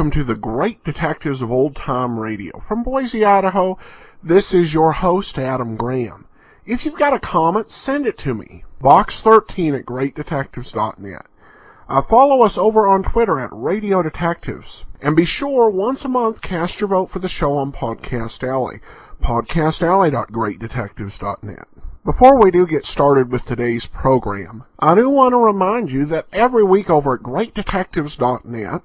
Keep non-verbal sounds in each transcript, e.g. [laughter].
Welcome to the Great Detectives of Old Time Radio. From Boise, Idaho, this is your host, Adam Graham. If you've got a comment, send it to me. Box13 at greatdetectives.net. Uh, follow us over on Twitter at Radio Detectives. And be sure, once a month, cast your vote for the show on Podcast Alley. podcastalley.greatdetectives.net. Before we do get started with today's program, I do want to remind you that every week over at greatdetectives.net,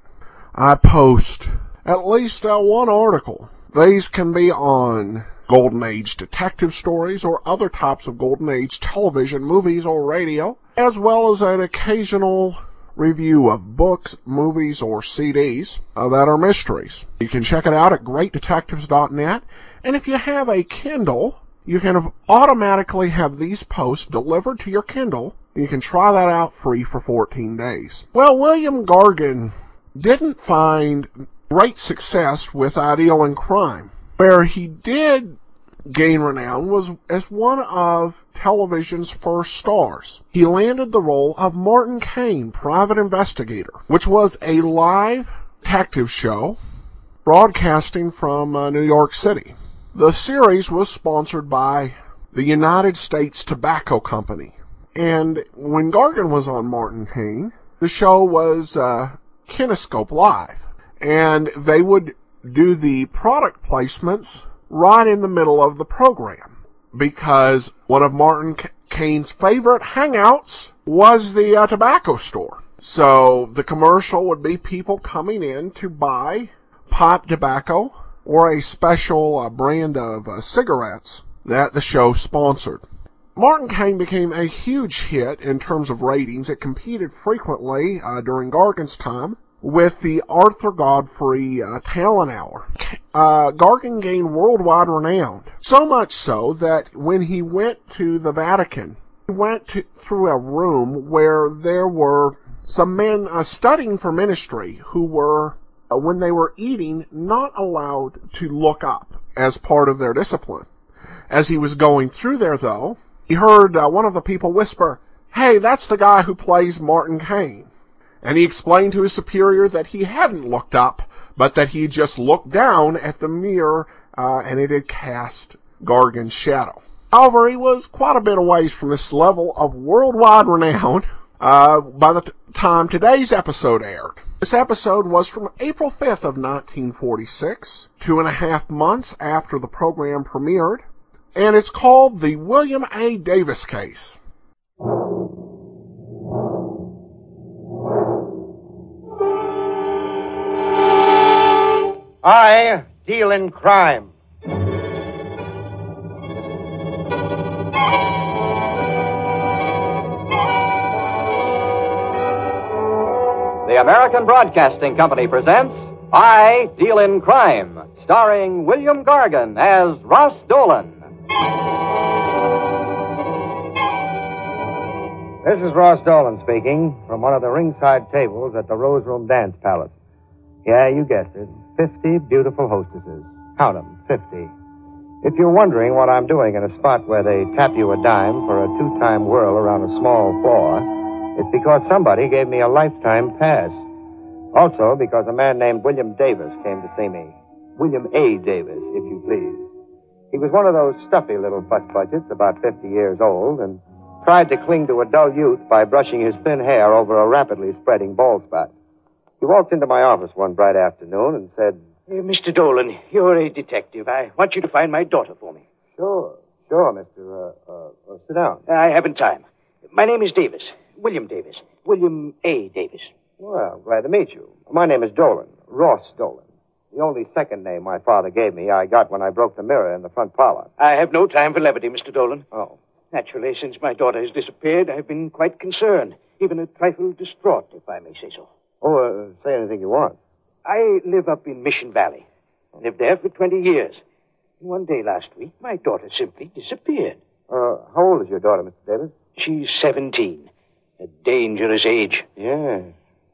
I post at least uh, one article. These can be on Golden Age detective stories or other types of Golden Age television, movies, or radio, as well as an occasional review of books, movies, or CDs uh, that are mysteries. You can check it out at greatdetectives.net, and if you have a Kindle, you can automatically have these posts delivered to your Kindle. You can try that out free for 14 days. Well, William Gargan didn't find great success with I Deal in Crime. Where he did gain renown was as one of television's first stars. He landed the role of Martin Kane, Private Investigator, which was a live detective show broadcasting from uh, New York City. The series was sponsored by the United States Tobacco Company. And when Gargan was on Martin Kane, the show was uh, Kinescope Live. And they would do the product placements right in the middle of the program. Because one of Martin Kane's favorite hangouts was the uh, tobacco store. So the commercial would be people coming in to buy pipe tobacco or a special uh, brand of uh, cigarettes that the show sponsored. Martin Kane became a huge hit in terms of ratings. It competed frequently uh, during Gargan's time with the Arthur Godfrey uh, Talent Hour. Uh, Gargan gained worldwide renown, so much so that when he went to the Vatican, he went to, through a room where there were some men uh, studying for ministry who were, uh, when they were eating, not allowed to look up as part of their discipline. As he was going through there, though, he heard uh, one of the people whisper, Hey, that's the guy who plays Martin Kane. And he explained to his superior that he hadn't looked up, but that he just looked down at the mirror, uh, and it had cast Gargan's shadow. However, he was quite a bit away from this level of worldwide renown uh, by the t- time today's episode aired. This episode was from April 5th of 1946, two and a half months after the program premiered, and it's called the William A. Davis Case. I deal in crime. The American Broadcasting Company presents I Deal in Crime, starring William Gargan as Ross Dolan. This is Ross Dolan speaking from one of the ringside tables at the Rose Room Dance Palace. Yeah, you guessed it. Fifty beautiful hostesses. Count 'em, fifty. If you're wondering what I'm doing in a spot where they tap you a dime for a two-time whirl around a small floor, it's because somebody gave me a lifetime pass. Also, because a man named William Davis came to see me. William A. Davis, if you please. He was one of those stuffy little bus budgets, about 50 years old, and tried to cling to a dull youth by brushing his thin hair over a rapidly spreading bald spot. He walked into my office one bright afternoon and said, Uh, Mr. Dolan, you're a detective. I want you to find my daughter for me. Sure, sure, Mr. Uh, uh, uh, sit down. I haven't time. My name is Davis. William Davis. William A. Davis. Well, glad to meet you. My name is Dolan, Ross Dolan. The only second name my father gave me I got when I broke the mirror in the front parlor. I have no time for levity, Mr. Dolan. Oh. Naturally, since my daughter has disappeared, I've been quite concerned, even a trifle distraught, if I may say so. Oh, uh, say anything you want. I live up in Mission Valley. I Lived there for 20 years. And one day last week, my daughter simply disappeared. Uh, how old is your daughter, Mr. Davis? She's 17. A dangerous age. Yeah.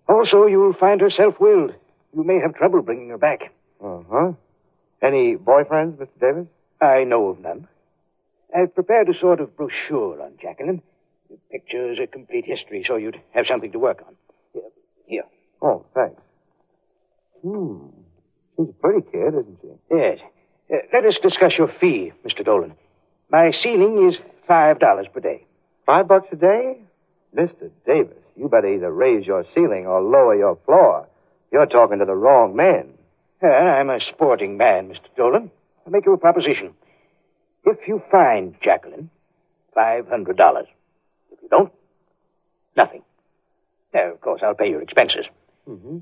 Also, you'll find her self-willed. You may have trouble bringing her back. Uh-huh. Any boyfriends, Mr. Davis? I know of none. I've prepared a sort of brochure on Jacqueline. Pictures a complete history, so you'd have something to work on. Here. Here. Oh, thanks. Hmm. She's a pretty kid, isn't she? Yes. Uh, let us discuss your fee, Mr. Dolan. My ceiling is five dollars per day. Five bucks a day? Mr. Davis, you better either raise your ceiling or lower your floor. You're talking to the wrong man. I'm a sporting man, Mr. Dolan. I'll make you a proposition. If you find Jacqueline, five hundred dollars. If you don't, nothing. Uh, of course, I'll pay your expenses. Mm-hmm.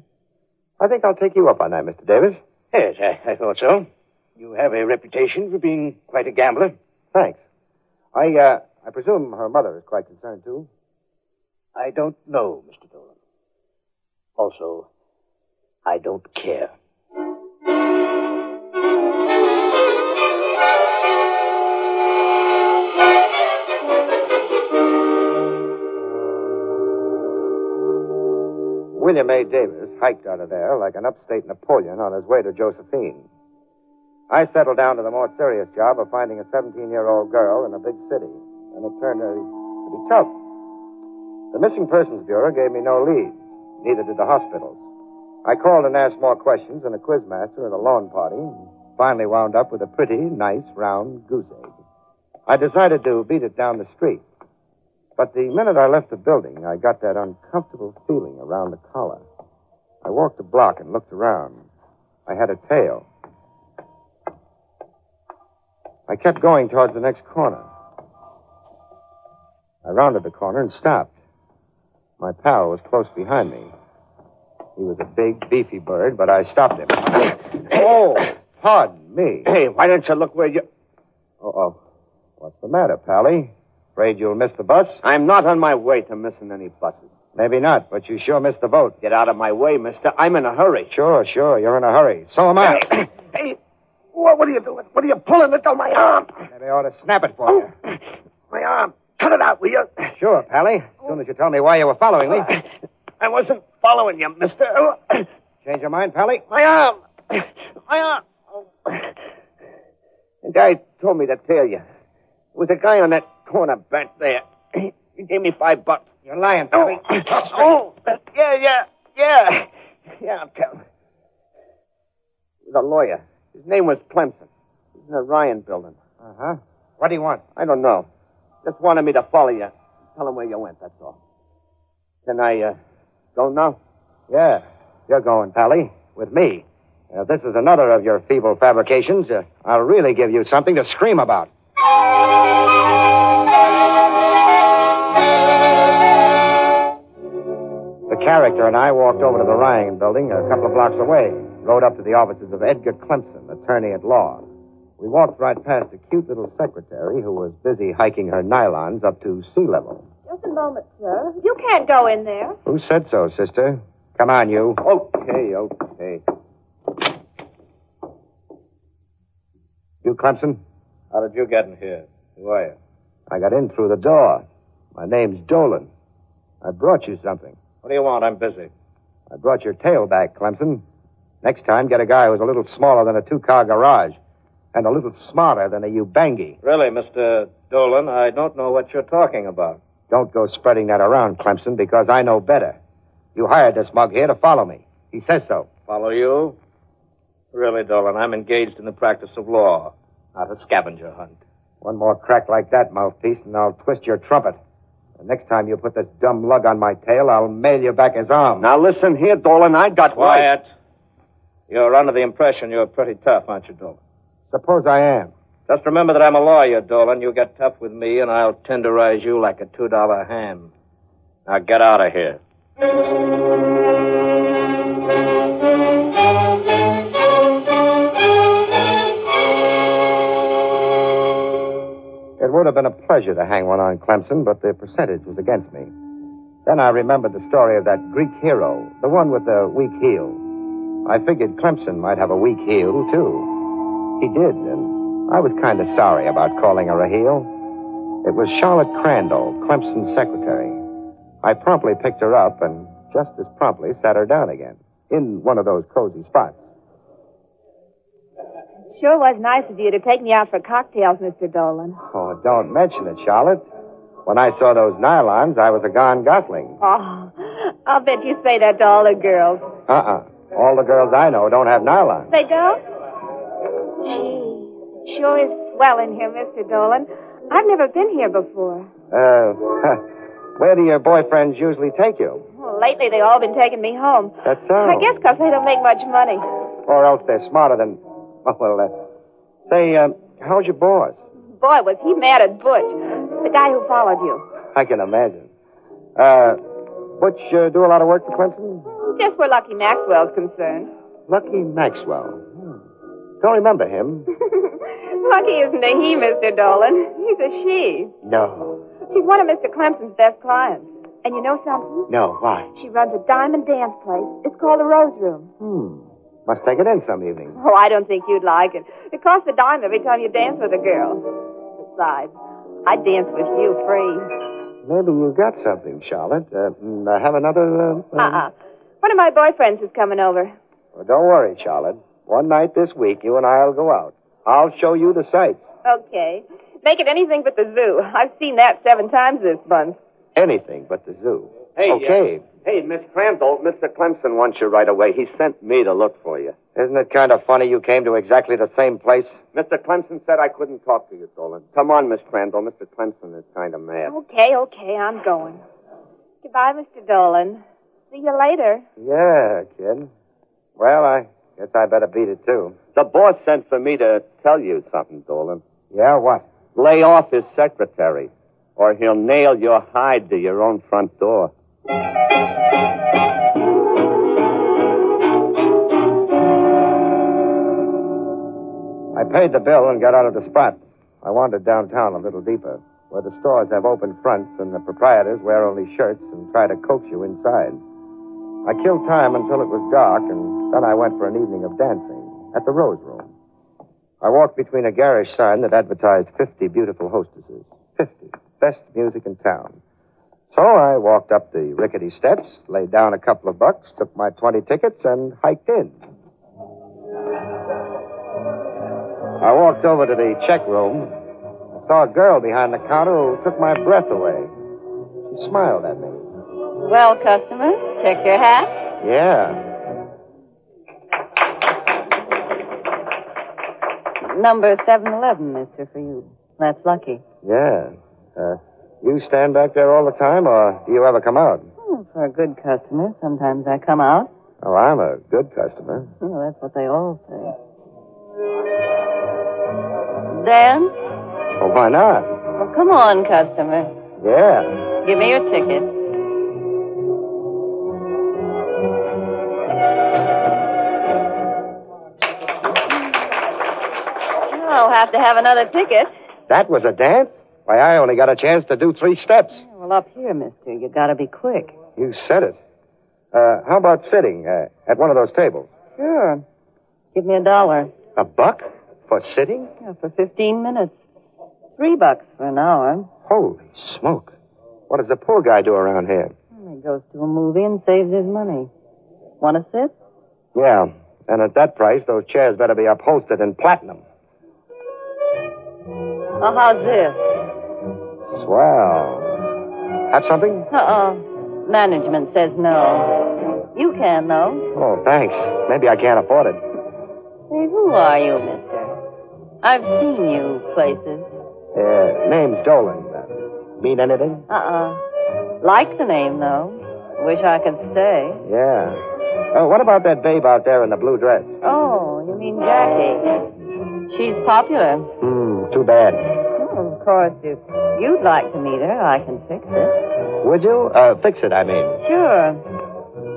I think I'll take you up on that, Mr. Davis. Yes, I, I thought so. You have a reputation for being quite a gambler. Thanks. I, uh, I presume her mother is quite concerned, too? I don't know, Mr. Dolan. Also, I don't care. William A. Davis hiked out of there like an upstate Napoleon on his way to Josephine. I settled down to the more serious job of finding a 17 year old girl in a big city, and it turned out to be tough. The Missing Persons Bureau gave me no leads, neither did the hospitals. I called and asked more questions than a quizmaster at a lawn party, and finally wound up with a pretty, nice, round goose egg. I decided to beat it down the street. But the minute I left the building, I got that uncomfortable feeling around the collar. I walked a block and looked around. I had a tail. I kept going towards the next corner. I rounded the corner and stopped. My pal was close behind me. He was a big, beefy bird, but I stopped him. Oh, pardon me. Hey, why don't you look where you. Uh-oh. What's the matter, Pally? Afraid you'll miss the bus? I'm not on my way to missing any buses. Maybe not, but you sure missed the boat. Get out of my way, mister. I'm in a hurry. Sure, sure. You're in a hurry. So am I. Hey, [coughs] hey, what, what are you doing? What are you pulling it on my arm? Maybe I ought to snap it for you. Oh, [coughs] my arm. Cut it out, will you? Sure, Pally. As soon as you tell me why you were following me. [coughs] I wasn't following you, mister. [coughs] Change your mind, Pally? My arm. My arm. The guy told me to tell you. There was a guy on that corner back there. He gave me five bucks. You're lying, Pally. Oh, oh, yeah, yeah, yeah. Yeah, I'll tell. He was a lawyer. His name was Clemson. He's in the Ryan building. Uh-huh. What do you want? I don't know. Just wanted me to follow you. Tell him where you went, that's all. Can I, uh, go now? Yeah, you're going, Pally, with me. If this is another of your feeble fabrications, uh, I'll really give you something to scream about. The character and I walked over to the Ryan building a couple of blocks away, rode up to the offices of Edgar Clemson, attorney at law. We walked right past a cute little secretary who was busy hiking her nylons up to sea level. Just a moment, sir. You can't go in there. Who said so, sister? Come on, you. Okay, okay. You, Clemson? How did you get in here? Who are you? I got in through the door. My name's Dolan. I brought you something. What do you want? I'm busy. I brought your tail back, Clemson. Next time, get a guy who's a little smaller than a two-car garage and a little smarter than a Ubangi. Really, Mr. Dolan, I don't know what you're talking about. Don't go spreading that around, Clemson, because I know better. You hired this mug here to follow me. He says so. Follow you? Really, Dolan, I'm engaged in the practice of law, not a scavenger hunt. One more crack like that, mouthpiece, and I'll twist your trumpet. The next time you put this dumb lug on my tail, I'll mail you back his arm. Now listen here, Dolan. I got quiet. You're under the impression you're pretty tough, aren't you, Dolan? Suppose I am. Just remember that I'm a lawyer, Dolan. You get tough with me, and I'll tenderize you like a two-dollar ham. Now get out of here. It would have been a pleasure to hang one on Clemson, but the percentage was against me. Then I remembered the story of that Greek hero, the one with the weak heel. I figured Clemson might have a weak heel, too. He did, and I was kind of sorry about calling her a heel. It was Charlotte Crandall, Clemson's secretary. I promptly picked her up and just as promptly sat her down again in one of those cozy spots. Sure was nice of you to take me out for cocktails, Mr. Dolan. Oh, don't mention it, Charlotte. When I saw those nylons, I was a gone gosling. Oh, I'll bet you say that to all the girls. Uh-uh. All the girls I know don't have nylons. They don't? Gee, sure is swell in here, Mr. Dolan. I've never been here before. Uh, [laughs] where do your boyfriends usually take you? Well, lately they've all been taking me home. That's so. I guess 'cause they don't make much money. Or else they're smarter than. Oh, [laughs] well, uh, say, uh, how's your boss? Boy, was he mad at Butch, the guy who followed you. I can imagine. Uh, Butch uh, do a lot of work for Clemson? Just where Lucky Maxwell's concerned. Lucky Maxwell. Don't remember him. [laughs] Lucky isn't a he, Mr. Dolan. He's a she. No. She's one of Mr. Clemson's best clients. And you know something? No, why? She runs a diamond dance place. It's called the Rose Room. Hmm. Must take it in some evening. Oh, I don't think you'd like it. It costs a dime every time you dance with a girl. Besides, I'd dance with you free. Maybe you got something, Charlotte. Uh, mm, uh, have another. Uh, Uh-uh. One of my boyfriends is coming over. Well, don't worry, Charlotte. One night this week, you and I'll go out. I'll show you the sights. Okay. Make it anything but the zoo. I've seen that seven times this month. Anything but the zoo. Hey, okay. uh, hey, Miss Crandall, Mr. Clemson wants you right away. He sent me to look for you. Isn't it kind of funny you came to exactly the same place? Mr. Clemson said I couldn't talk to you, Dolan. Come on, Miss Crandall. Mr. Clemson is kind of mad. Okay, okay, I'm going. Goodbye, Mr. Dolan. See you later. Yeah, kid. Well, I guess I better beat it, too. The boss sent for me to tell you something, Dolan. Yeah, what? Lay off his secretary, or he'll nail your hide to your own front door. I paid the bill and got out of the spot. I wandered downtown a little deeper, where the stores have open fronts and the proprietors wear only shirts and try to coax you inside. I killed time until it was dark, and then I went for an evening of dancing at the Rose Room. I walked between a garish sign that advertised 50 beautiful hostesses. 50. Best music in town. So I walked up the rickety steps, laid down a couple of bucks, took my 20 tickets, and hiked in. I walked over to the check room. Saw a girl behind the counter who took my breath away. She smiled at me. Well, customer, check your hat. Yeah. Number 711, mister, for you. That's lucky. Yeah. Uh, you stand back there all the time, or do you ever come out? Oh, for a good customer, sometimes I come out. Oh, I'm a good customer. Oh, that's what they all say. Dan? Well, why not? Well, come on, customer. Yeah. Give me your ticket. Have to have another ticket. That was a dance? Why, I only got a chance to do three steps. Well, up here, mister, you gotta be quick. You said it. Uh, how about sitting uh, at one of those tables? Sure. Give me a dollar. A buck for sitting? Yeah, for 15 minutes. Three bucks for an hour. Holy smoke. What does the poor guy do around here? He goes to a movie and saves his money. Want to sit? Yeah. And at that price, those chairs better be upholstered in platinum. Oh, how's this? Swell. Have something? Uh-uh. Management says no. You can, though. Oh, thanks. Maybe I can't afford it. Say, who are you, mister? I've seen you places. Uh, name's Dolan. Uh, mean anything? Uh-uh. Like the name, though. Wish I could stay. Yeah. Oh, what about that babe out there in the blue dress? Oh, you mean Jackie. She's popular. Hmm, too bad. Oh, of course, if you'd like to meet her, I can fix it. Would you? Uh, fix it, I mean. Sure.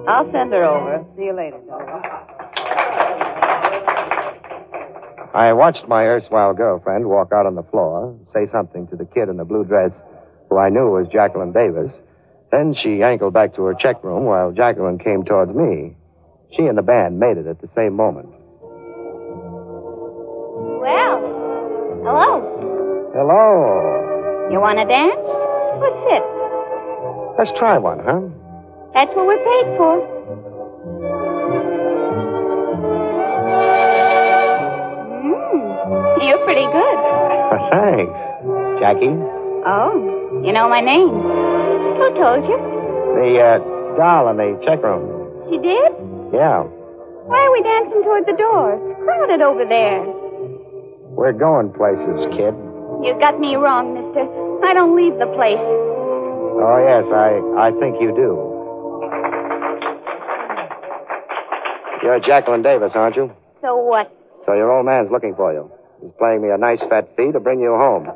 I'll send her over. See you later, Dolan. I watched my erstwhile girlfriend walk out on the floor, say something to the kid in the blue dress, who I knew was Jacqueline Davis. Then she ankled back to her check room while Jacqueline came towards me. She and the band made it at the same moment. Hello. You want to dance? Let's sit. Let's try one, huh? That's what we're paid for. Mm, you're pretty good. Thanks. Jackie? Oh, you know my name. Who told you? The, uh, doll in the check room. She did? Yeah. Why are we dancing toward the door? It's crowded over there. We're going places, kid. You got me wrong, mister. I don't leave the place. Oh, yes, I, I think you do. You're Jacqueline Davis, aren't you? So what? So your old man's looking for you. He's playing me a nice fat fee to bring you home.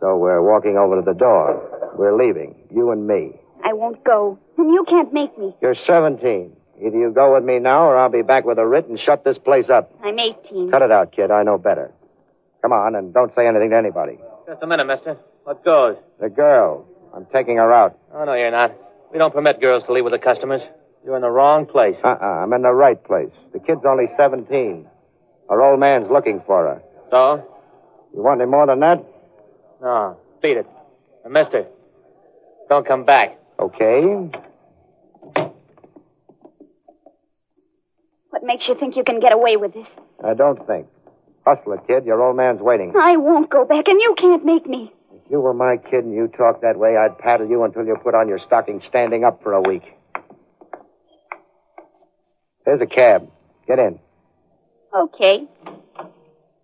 So we're walking over to the door. We're leaving, you and me. I won't go. And you can't make me. You're 17. Either you go with me now or I'll be back with a writ and shut this place up. I'm 18. Cut it out, kid. I know better. Come on, and don't say anything to anybody. Just a minute, mister. What goes? The girl. I'm taking her out. Oh, no, you're not. We don't permit girls to leave with the customers. You're in the wrong place. Uh-uh. I'm in the right place. The kid's only 17. Her old man's looking for her. So? You want any more than that? No. Beat it. And mister, don't come back. Okay. What makes you think you can get away with this? I don't think. Hustle it, kid. Your old man's waiting. I won't go back, and you can't make me. If you were my kid and you talked that way, I'd paddle you until you put on your stocking standing up for a week. There's a cab. Get in. Okay.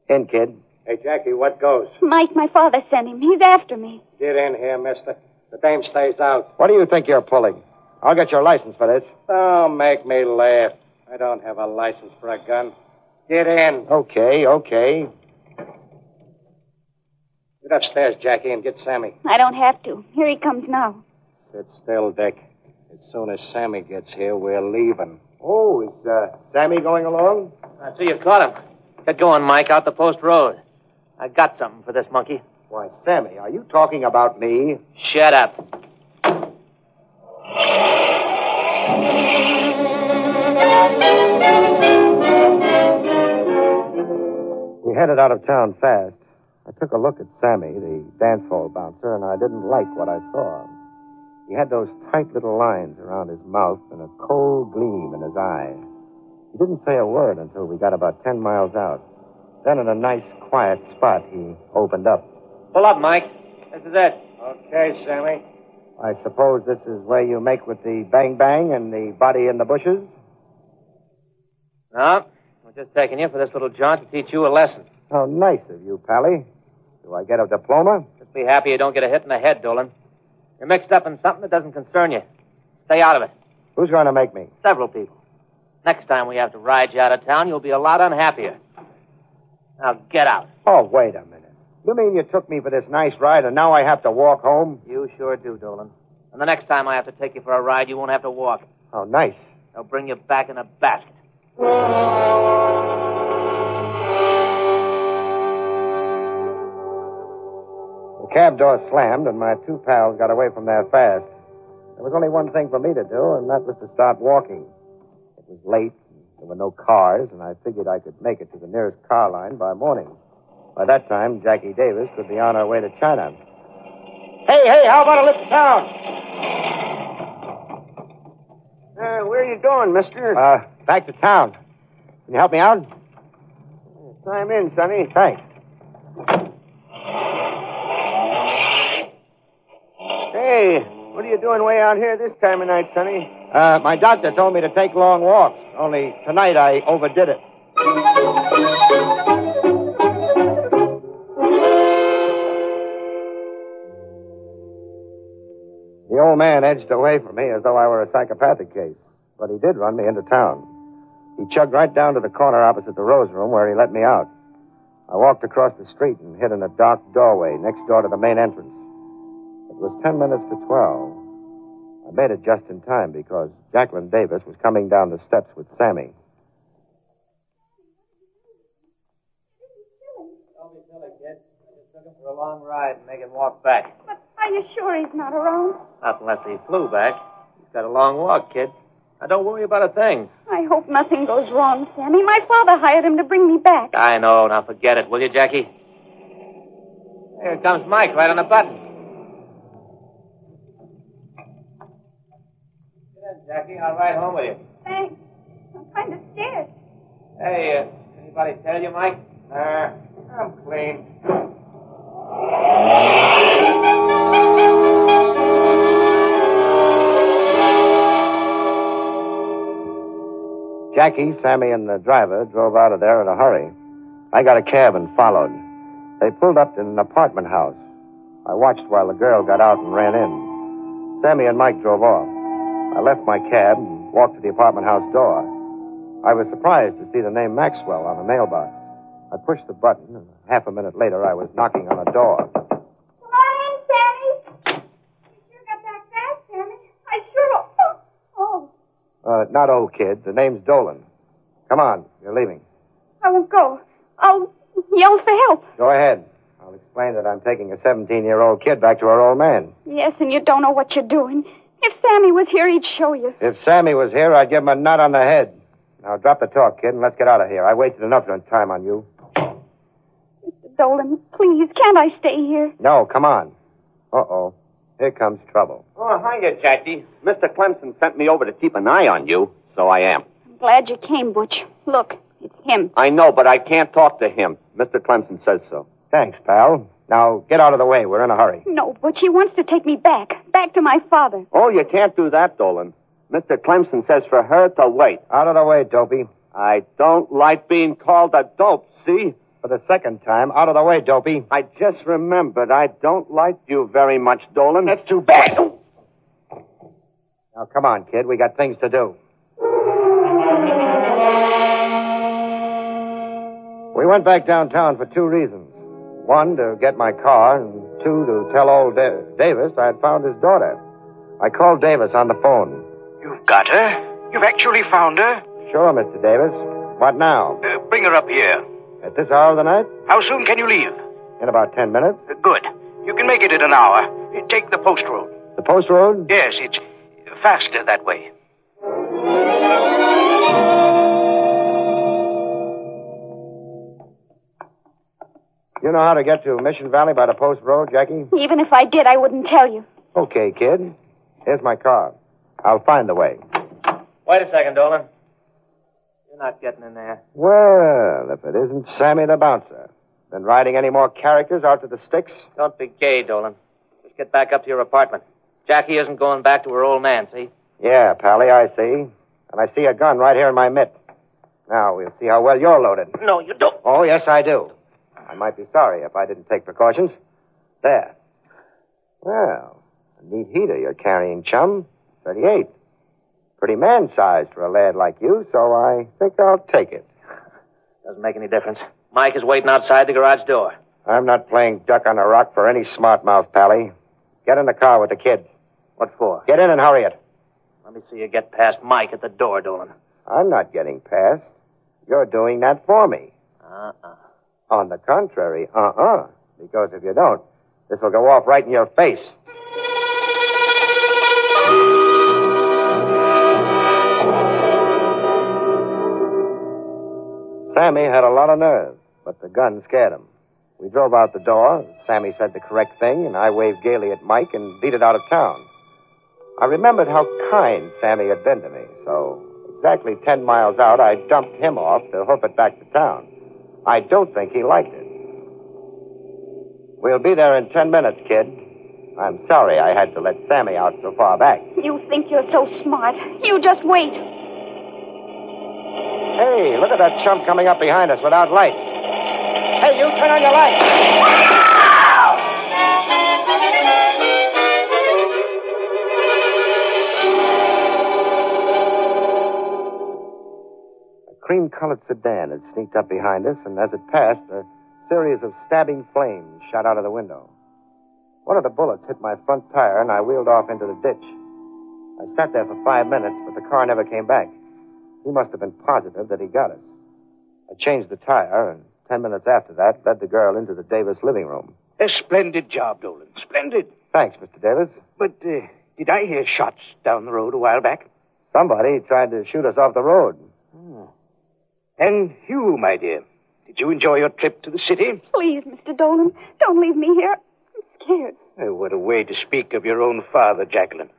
In, kid. Hey, Jackie, what goes? Mike, my father sent him. He's after me. Get in here, mister. The dame stays out. What do you think you're pulling? I'll get your license for this. Don't make me laugh. I don't have a license for a gun. Get in. Okay, okay. Get upstairs, Jackie, and get Sammy. I don't have to. Here he comes now. Sit still, Dick. As soon as Sammy gets here, we're leaving. Oh, is uh, Sammy going along? I see you caught him. Get going, Mike, out the post road. I got something for this monkey. Why, Sammy, are you talking about me? Shut up. We headed out of town fast. I took a look at Sammy, the dance hall bouncer, and I didn't like what I saw. He had those tight little lines around his mouth and a cold gleam in his eye. He didn't say a word until we got about ten miles out. Then, in a nice, quiet spot, he opened up. Pull up, Mike. This is it. Okay, Sammy. I suppose this is where you make with the bang bang and the body in the bushes? No, we're just taking you for this little jaunt to teach you a lesson. How nice of you, Pally. Do I get a diploma? Just be happy you don't get a hit in the head, Dolan. You're mixed up in something that doesn't concern you. Stay out of it. Who's going to make me? Several people. Next time we have to ride you out of town, you'll be a lot unhappier. Now get out. Oh, wait a minute. You mean you took me for this nice ride and now I have to walk home? You sure do, Dolan. And the next time I have to take you for a ride, you won't have to walk. Oh, nice. They'll bring you back in a basket. The cab door slammed, and my two pals got away from there fast. There was only one thing for me to do, and that was to start walking. It was late, and there were no cars, and I figured I could make it to the nearest car line by morning. By that time, Jackie Davis would be on her way to China. Hey, hey, how about a lift to town? Uh, where are you going, mister? Uh, back to town. Can you help me out? Climb in, Sonny. Thanks. Hey, what are you doing way out here this time of night, Sonny? Uh, my doctor told me to take long walks. Only tonight I overdid it. The old man edged away from me as though I were a psychopathic case, but he did run me into town. He chugged right down to the corner opposite the Rose Room where he let me out. I walked across the street and hid in a dark doorway next door to the main entrance. It was ten minutes to twelve. I made it just in time because Jacqueline Davis was coming down the steps with Sammy. Don't be silly, kid. I just took him for a long ride and make him walk back. But are you sure he's not around? Not unless he flew back. He's got a long walk, kid. Now, don't worry about a thing. I hope nothing goes wrong, Sammy. My father hired him to bring me back. I know. Now, forget it, will you, Jackie? Here comes Mike, right on the button. Jackie. I'll ride home with you. Thanks. I'm kind of scared. Hey, uh, anybody tell you, Mike? Nah, I'm clean. Jackie, Sammy, and the driver drove out of there in a hurry. I got a cab and followed. They pulled up in an apartment house. I watched while the girl got out and ran in. Sammy and Mike drove off. I left my cab and walked to the apartment house door. I was surprised to see the name Maxwell on the mailbox. I pushed the button, and half a minute later, I was knocking on a door. Come on in, Sammy. You sure got back fast, Sammy. I sure. Oh. oh. Uh, not old kid. The name's Dolan. Come on, you're leaving. I won't go. I'll yell for help. Go ahead. I'll explain that I'm taking a 17 year old kid back to her old man. Yes, and you don't know what you're doing. If Sammy was here, he'd show you. If Sammy was here, I'd give him a nut on the head. Now drop the talk, kid, and let's get out of here. I wasted enough time on you. Mr. Dolan, please, can't I stay here? No, come on. Uh oh. Here comes trouble. Oh, hiya, Jackie. Mr. Clemson sent me over to keep an eye on you, so I am. I'm glad you came, Butch. Look, it's him. I know, but I can't talk to him. Mr. Clemson says so. Thanks, pal. Now get out of the way. We're in a hurry. No, Butch, he wants to take me back. Back to my father. Oh, you can't do that, Dolan. Mr. Clemson says for her to wait. Out of the way, Dopey. I don't like being called a dope, see? For the second time, out of the way, Dopey. I just remembered I don't like you very much, Dolan. That's too bad. Now, come on, kid. We got things to do. We went back downtown for two reasons. One, to get my car, and two, to tell old Da- Davis I'd found his daughter. I called Davis on the phone. You've got her? You've actually found her? Sure, Mr. Davis. What now? Uh, bring her up here. At this hour of the night? How soon can you leave? In about ten minutes. Uh, good. You can make it in an hour. Uh, Take the post road. The post road? Yes, it's faster that way. You know how to get to Mission Valley by the post road, Jackie? Even if I did, I wouldn't tell you. Okay, kid. Here's my car. I'll find the way. Wait a second, Dolan. You're not getting in there. Well, if it isn't Sammy the bouncer. Been riding any more characters out to the sticks? Don't be gay, Dolan. Just get back up to your apartment. Jackie isn't going back to her old man, see? Yeah, Pally, I see. And I see a gun right here in my mitt. Now, we'll see how well you're loaded. No, you don't. Oh, yes, I do. I might be sorry if I didn't take precautions. There. Well, a neat heater you're carrying, chum. 38. Pretty man-sized for a lad like you, so I think I'll take it. Doesn't make any difference. Mike is waiting outside the garage door. I'm not playing duck on a rock for any smart mouth, Pally. Get in the car with the kid. What for? Get in and hurry it. Let me see you get past Mike at the door, Dolan. I'm not getting past. You're doing that for me. Uh-uh. On the contrary, uh-uh. Because if you don't, this will go off right in your face. Sammy had a lot of nerve, but the gun scared him. We drove out the door. Sammy said the correct thing, and I waved gaily at Mike and beat it out of town. I remembered how kind Sammy had been to me, so exactly ten miles out, I dumped him off to hoof it back to town. I don't think he liked it. We'll be there in ten minutes, kid. I'm sorry I had to let Sammy out so far back. You think you're so smart. You just wait. Hey, look at that chump coming up behind us without lights. Hey, you turn on your lights. A cream colored sedan had sneaked up behind us, and as it passed, a series of stabbing flames shot out of the window. One of the bullets hit my front tire, and I wheeled off into the ditch. I sat there for five minutes, but the car never came back. He must have been positive that he got us. I changed the tire, and ten minutes after that, led the girl into the Davis living room. A splendid job, Dolan. Splendid. Thanks, Mr. Davis. But uh, did I hear shots down the road a while back? Somebody tried to shoot us off the road. And you, my dear, did you enjoy your trip to the city? Please, Mr. Dolan, don't leave me here. I'm scared. Oh, what a way to speak of your own father, Jacqueline.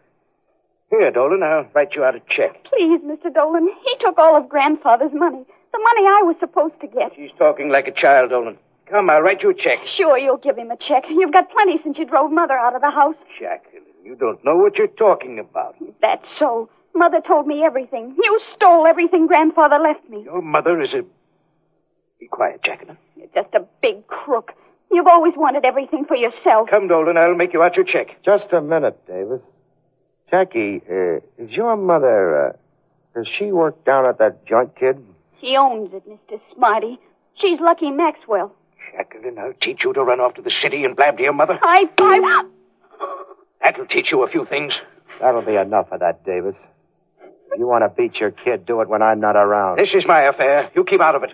Here, Dolan, I'll write you out a check. Please, Mr. Dolan. He took all of Grandfather's money. The money I was supposed to get. She's talking like a child, Dolan. Come, I'll write you a check. Sure, you'll give him a check. You've got plenty since you drove Mother out of the house. Jacqueline, you don't know what you're talking about. That's so. Mother told me everything. You stole everything Grandfather left me. Your mother is a. Be quiet, Jacqueline. You're just a big crook. You've always wanted everything for yourself. Come, Dolan, I'll make you out your check. Just a minute, Davis. Jackie, uh, is your mother, uh, does she work down at that joint, kid? She owns it, Mr. Smarty. She's Lucky Maxwell. Jacqueline, I'll teach you to run off to the city and blab to your mother. I, I... That'll teach you a few things. That'll be enough of that, Davis. If you want to beat your kid, do it when I'm not around. This is my affair. You keep out of it.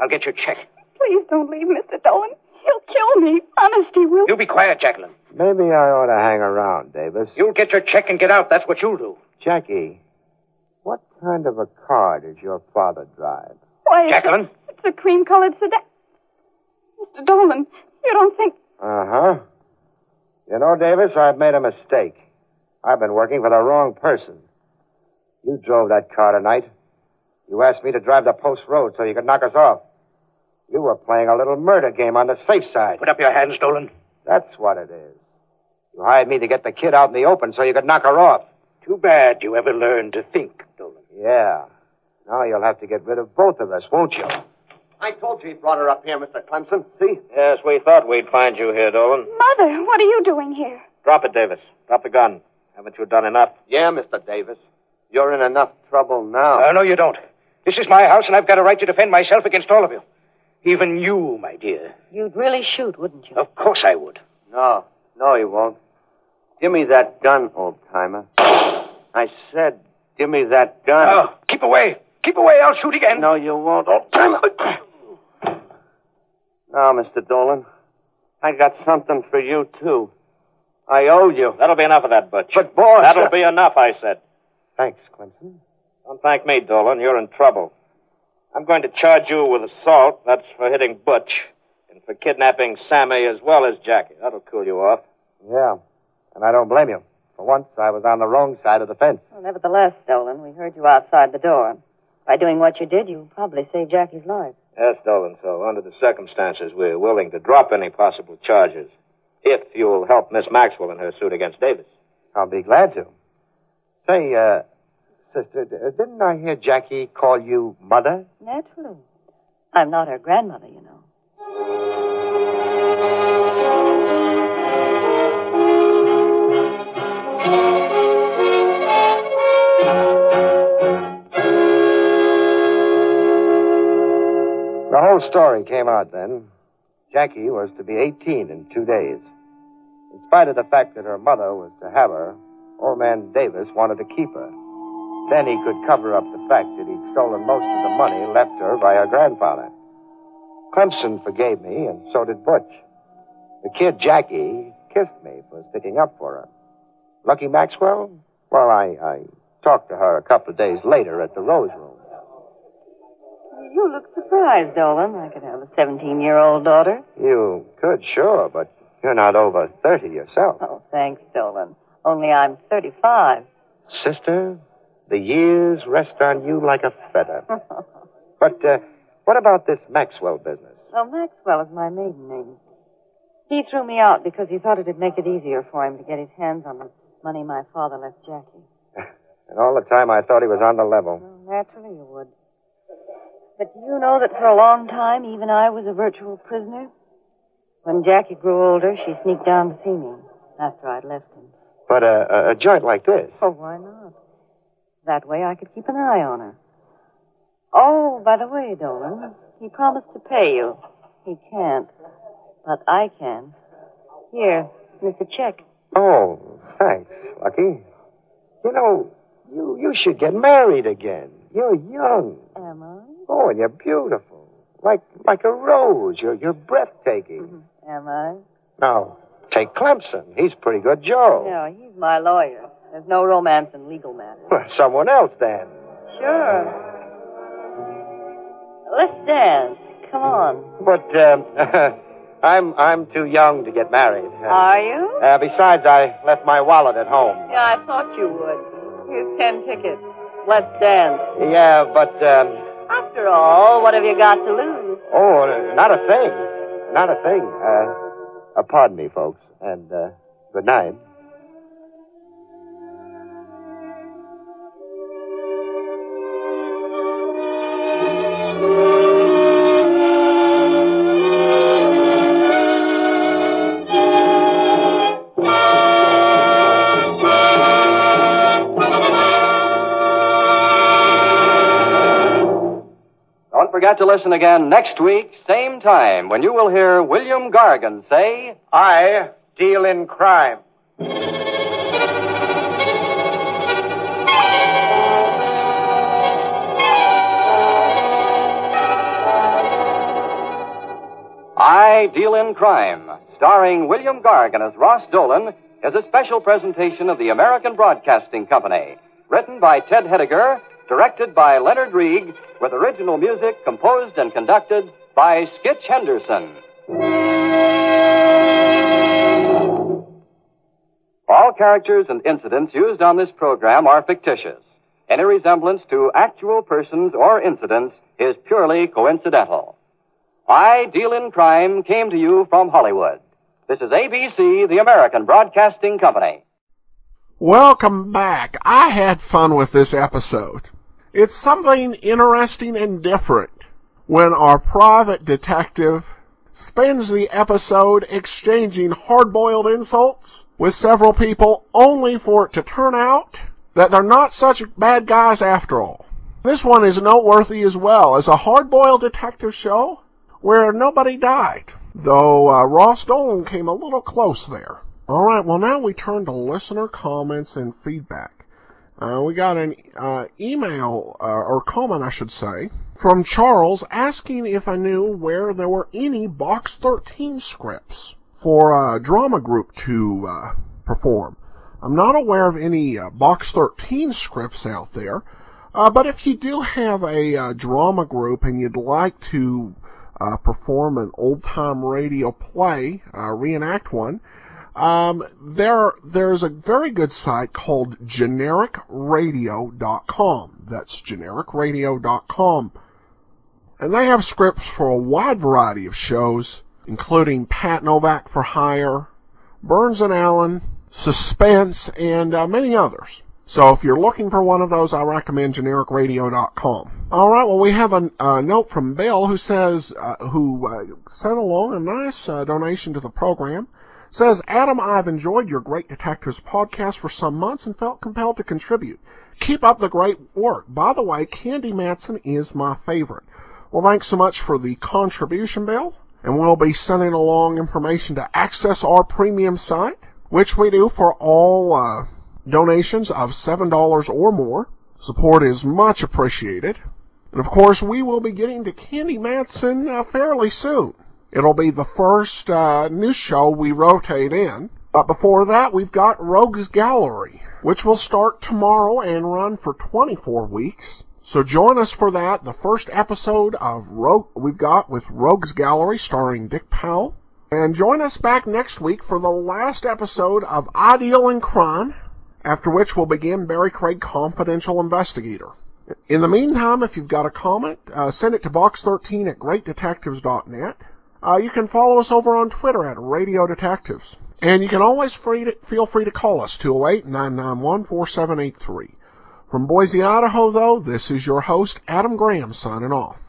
I'll get your check. Please don't leave, Mr. Dolan. He'll kill me. Honest, he will. You be quiet, Jacqueline. Maybe I ought to hang around, Davis. You'll get your check and get out. That's what you'll do. Jackie, what kind of a car does your father drive? Why, it's a- Jacqueline? It's a cream-colored sedan. Mr. Dolan, you don't think... Uh huh. You know, Davis, I've made a mistake. I've been working for the wrong person. You drove that car tonight. You asked me to drive the post road so you could knock us off. You were playing a little murder game on the safe side. Put up your hands, Dolan. That's what it is. You hired me to get the kid out in the open so you could knock her off. Too bad you ever learned to think, Dolan. Yeah. Now you'll have to get rid of both of us, won't you? I told you he brought her up here, Mr. Clemson. See? Yes, we thought we'd find you here, Dolan. Mother, what are you doing here? Drop it, Davis. Drop the gun. Haven't you done enough? Yeah, Mr. Davis. You're in enough trouble now. Uh, no, you don't. This is my house, and I've got a right to defend myself against all of you. Even you, my dear. You'd really shoot, wouldn't you? Of course I would. No, no, you won't. Give me that gun, old timer. I said, give me that gun. Oh, keep away. Keep away. I'll shoot again. No, you won't, old timer. Now, Mr. Dolan, I got something for you, too. I owe you. That'll be enough of that, Butch. But, boss... That'll be enough, I said. Thanks, Clemson. Don't thank me, Dolan. You're in trouble. I'm going to charge you with assault. That's for hitting Butch. And for kidnapping Sammy as well as Jackie. That'll cool you off. Yeah. And I don't blame you. For once, I was on the wrong side of the fence. Well, nevertheless, Dolan, we heard you outside the door. By doing what you did, you probably saved Jackie's life. Yes, Dolan. So, under the circumstances, we're willing to drop any possible charges. If you'll help Miss Maxwell in her suit against Davis. I'll be glad to. Say, uh, sister, uh, didn't I hear Jackie call you mother? Naturally. I'm not her grandmother, you know. The whole story came out then. Jackie was to be 18 in two days. In spite of the fact that her mother was to have her, old man Davis wanted to keep her. Then he could cover up the fact that he'd stolen most of the money left her by her grandfather. Clemson forgave me, and so did Butch. The kid, Jackie, kissed me for sticking up for her. Lucky Maxwell? Well, I, I talked to her a couple of days later at the Rose Room. You look surprised, Dolan. I could have a 17 year old daughter. You could, sure, but you're not over 30 yourself. Oh, thanks, Dolan. Only I'm 35. Sister, The years rest on you like a feather. [laughs] but uh, what about this Maxwell business? Well, Maxwell is my maiden name. He threw me out because he thought it'd make it easier for him to get his hands on the money my father left Jackie. [laughs] And all the time I thought he was on the level. Well, naturally you would. But do you know that for a long time, even I was a virtual prisoner? When Jackie grew older, she sneaked down to see me after I'd left him. But a, a joint like this. Oh, why not? That way I could keep an eye on her. Oh, by the way, Dolan, he promised to pay you. He can't. But I can. Here, here's the check. Oh, thanks, Lucky. You know, you you should get married again. You're young. Am I? Oh, and you're beautiful. Like like a rose. You're you're breathtaking. Am I? Now, take Clemson. He's pretty good Joe. No, he's my lawyer. There's no romance in legal matters. Well, someone else then. Sure. Let's dance. Come on. But um, [laughs] I'm I'm too young to get married. Are you? uh, besides, I left my wallet at home. Yeah, I thought you would. Here's ten tickets. Let's dance. Yeah, but um, After all, what have you got to lose? oh, not a thing, not a thing. Uh, uh pardon me, folks, and uh, good night. Forget to listen again next week, same time, when you will hear William Gargan say, I deal in crime. I Deal in Crime, starring William Gargan as Ross Dolan, is a special presentation of the American Broadcasting Company. Written by Ted Hediger, directed by Leonard Rieg, with original music composed and conducted by Skitch Henderson. All characters and incidents used on this program are fictitious. Any resemblance to actual persons or incidents is purely coincidental. I Deal in Crime came to you from Hollywood. This is ABC, the American Broadcasting Company. Welcome back. I had fun with this episode. It's something interesting and different when our private detective spends the episode exchanging hard-boiled insults with several people only for it to turn out that they're not such bad guys after all. This one is noteworthy as well as a hard-boiled detective show where nobody died, though uh, Ross Dolan came a little close there. All right, well now we turn to listener comments and feedback. Uh, we got an uh, email uh, or comment, I should say, from Charles asking if I knew where there were any Box 13 scripts for a drama group to uh, perform. I'm not aware of any uh, Box 13 scripts out there, uh, but if you do have a uh, drama group and you'd like to uh, perform an old time radio play, uh, reenact one, um, there, there's a very good site called genericradio.com. That's genericradio.com. And they have scripts for a wide variety of shows, including Pat Novak for Hire, Burns and Allen, Suspense, and uh, many others. So if you're looking for one of those, I recommend genericradio.com. All right, well we have a, a note from Bill who says, uh, who uh, sent along a nice uh, donation to the program. Says, Adam, I've enjoyed your Great Detectives podcast for some months and felt compelled to contribute. Keep up the great work. By the way, Candy Matson is my favorite. Well, thanks so much for the contribution, Bill. And we'll be sending along information to access our premium site, which we do for all uh, donations of $7 or more. Support is much appreciated. And of course, we will be getting to Candy Matson uh, fairly soon. It'll be the first uh, new show we rotate in. But before that, we've got Rogues Gallery, which will start tomorrow and run for 24 weeks. So join us for that. The first episode of Rogue we've got with Rogues Gallery starring Dick Powell. And join us back next week for the last episode of I Deal in Crime. after which we'll begin Barry Craig Confidential Investigator. In the meantime, if you've got a comment, uh, send it to box13 at greatdetectives.net. Uh, you can follow us over on Twitter at Radio Detectives. And you can always free to, feel free to call us, 208-991-4783. From Boise, Idaho, though, this is your host, Adam Graham, signing off.